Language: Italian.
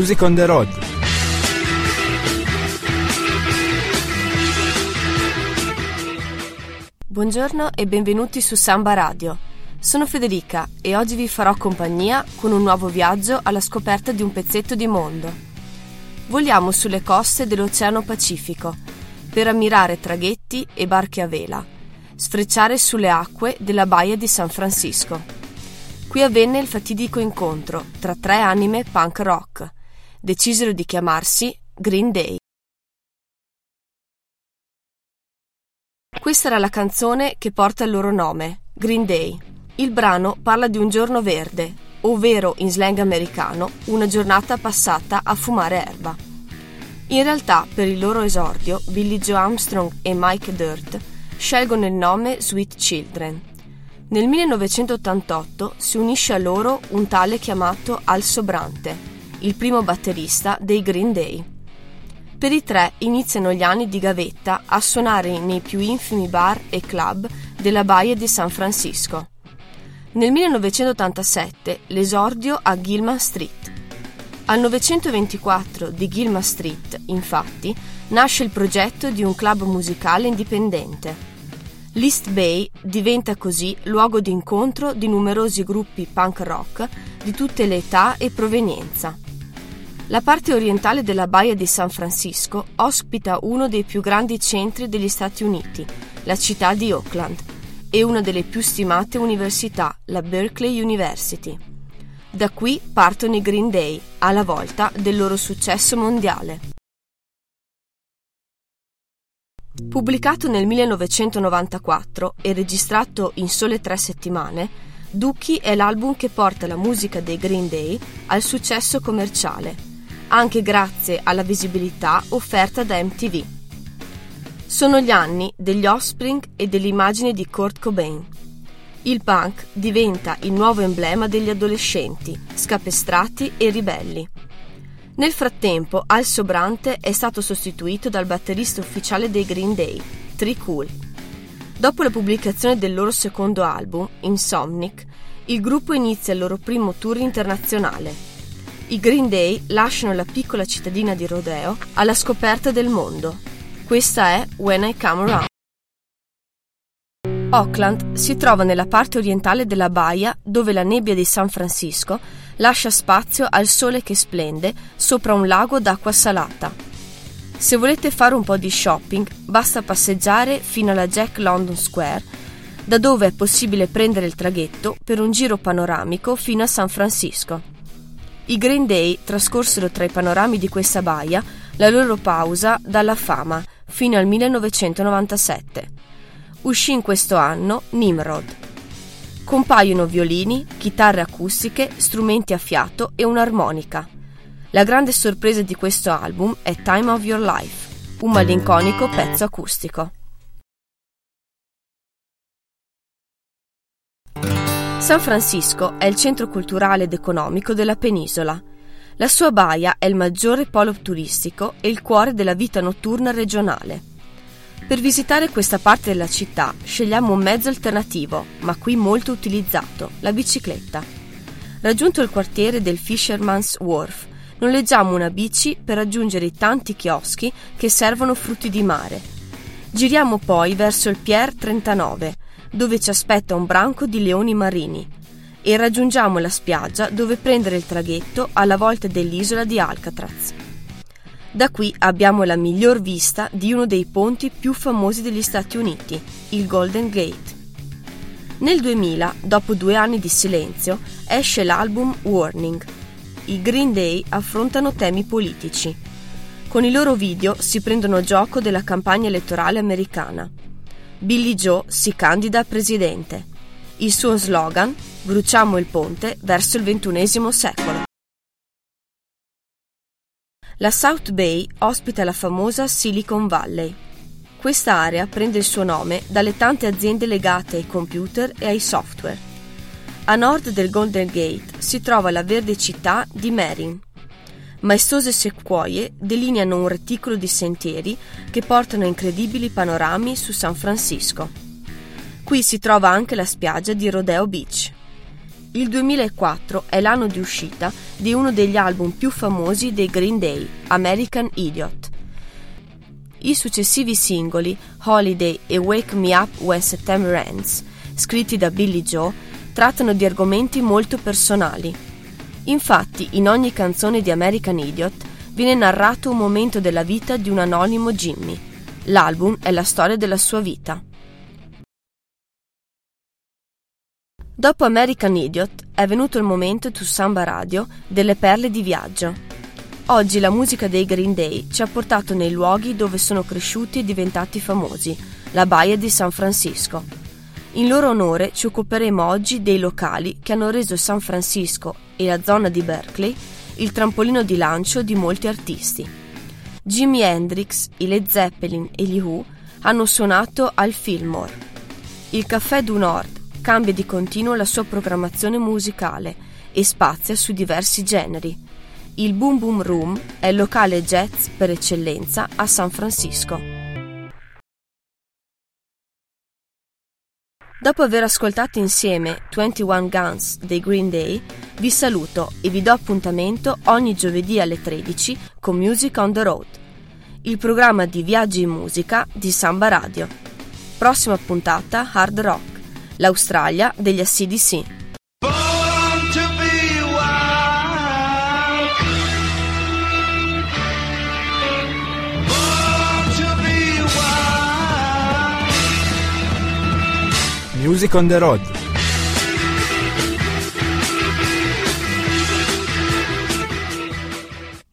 Music on the Road. Buongiorno e benvenuti su Samba Radio. Sono Federica e oggi vi farò compagnia con un nuovo viaggio alla scoperta di un pezzetto di mondo. Voliamo sulle coste dell'Oceano Pacifico per ammirare traghetti e barche a vela, sfrecciare sulle acque della baia di San Francisco Qui avvenne il fatidico incontro tra tre anime punk rock. Decisero di chiamarsi Green Day. Questa era la canzone che porta il loro nome, Green Day. Il brano parla di un giorno verde, ovvero in slang americano una giornata passata a fumare erba. In realtà, per il loro esordio, Billy Joe Armstrong e Mike Dirt scelgono il nome Sweet Children, nel 1988 si unisce a loro un tale chiamato Al Sobrante, il primo batterista dei Green Day. Per i tre iniziano gli anni di gavetta a suonare nei più infimi bar e club della baia di San Francisco. Nel 1987 l'esordio a Gilman Street. Al 924 di Gilman Street, infatti, nasce il progetto di un club musicale indipendente L'East Bay diventa così luogo di incontro di numerosi gruppi punk rock di tutte le età e provenienza. La parte orientale della baia di San Francisco ospita uno dei più grandi centri degli Stati Uniti, la città di Oakland, e una delle più stimate università, la Berkeley University. Da qui partono i Green Day, alla volta del loro successo mondiale. Pubblicato nel 1994 e registrato in sole tre settimane, Dookie è l'album che porta la musica dei Green Day al successo commerciale, anche grazie alla visibilità offerta da MTV. Sono gli anni degli Offspring e dell'immagine di Kurt Cobain. Il punk diventa il nuovo emblema degli adolescenti, scapestrati e ribelli. Nel frattempo, Al Sobrante è stato sostituito dal batterista ufficiale dei Green Day, Tree Cool. Dopo la pubblicazione del loro secondo album, Insomnic, il gruppo inizia il loro primo tour internazionale. I Green Day lasciano la piccola cittadina di Rodeo alla scoperta del mondo. Questa è When I Come Around. Auckland si trova nella parte orientale della baia dove la nebbia di San Francisco lascia spazio al sole che splende sopra un lago d'acqua salata. Se volete fare un po' di shopping, basta passeggiare fino alla Jack London Square, da dove è possibile prendere il traghetto per un giro panoramico fino a San Francisco. I Green Day trascorsero tra i panorami di questa baia la loro pausa dalla fama fino al 1997. Uscì in questo anno Nimrod. Compaiono violini, chitarre acustiche, strumenti a fiato e un'armonica. La grande sorpresa di questo album è Time of Your Life, un malinconico pezzo acustico. San Francisco è il centro culturale ed economico della penisola. La sua baia è il maggiore polo turistico e il cuore della vita notturna regionale. Per visitare questa parte della città scegliamo un mezzo alternativo, ma qui molto utilizzato, la bicicletta. Raggiunto il quartiere del Fisherman's Wharf, noleggiamo una bici per raggiungere i tanti chioschi che servono frutti di mare. Giriamo poi verso il Pier 39, dove ci aspetta un branco di leoni marini, e raggiungiamo la spiaggia dove prendere il traghetto alla volta dell'isola di Alcatraz. Da qui abbiamo la miglior vista di uno dei ponti più famosi degli Stati Uniti, il Golden Gate. Nel 2000, dopo due anni di silenzio, esce l'album Warning. I Green Day affrontano temi politici. Con i loro video si prendono gioco della campagna elettorale americana. Billy Joe si candida a presidente. Il suo slogan Bruciamo il ponte verso il XXI secolo. La South Bay ospita la famosa Silicon Valley. Questa area prende il suo nome dalle tante aziende legate ai computer e ai software. A nord del Golden Gate si trova la verde città di Marin. Maestose sequoie delineano un reticolo di sentieri che portano incredibili panorami su San Francisco. Qui si trova anche la spiaggia di Rodeo Beach. Il 2004 è l'anno di uscita di uno degli album più famosi dei Green Day, American Idiot. I successivi singoli, Holiday e Wake Me Up When September Ends, scritti da Billy Joe, trattano di argomenti molto personali. Infatti, in ogni canzone di American Idiot viene narrato un momento della vita di un anonimo Jimmy. L'album è la storia della sua vita. Dopo American Idiot è venuto il momento su Samba Radio delle perle di viaggio. Oggi la musica dei Green Day ci ha portato nei luoghi dove sono cresciuti e diventati famosi, la baia di San Francisco. In loro onore ci occuperemo oggi dei locali che hanno reso San Francisco e la zona di Berkeley il trampolino di lancio di molti artisti. Jimi Hendrix, i Led Zeppelin e gli Who hanno suonato al Fillmore. Il Caffè du Nord cambia di continuo la sua programmazione musicale e spazia su diversi generi. Il Boom Boom Room è il locale jazz per eccellenza a San Francisco. Dopo aver ascoltato insieme 21 Guns dei Green Day, vi saluto e vi do appuntamento ogni giovedì alle 13 con Music on the Road, il programma di viaggi in musica di Samba Radio. Prossima puntata Hard Rock l'Australia degli ACDC. Music on the Road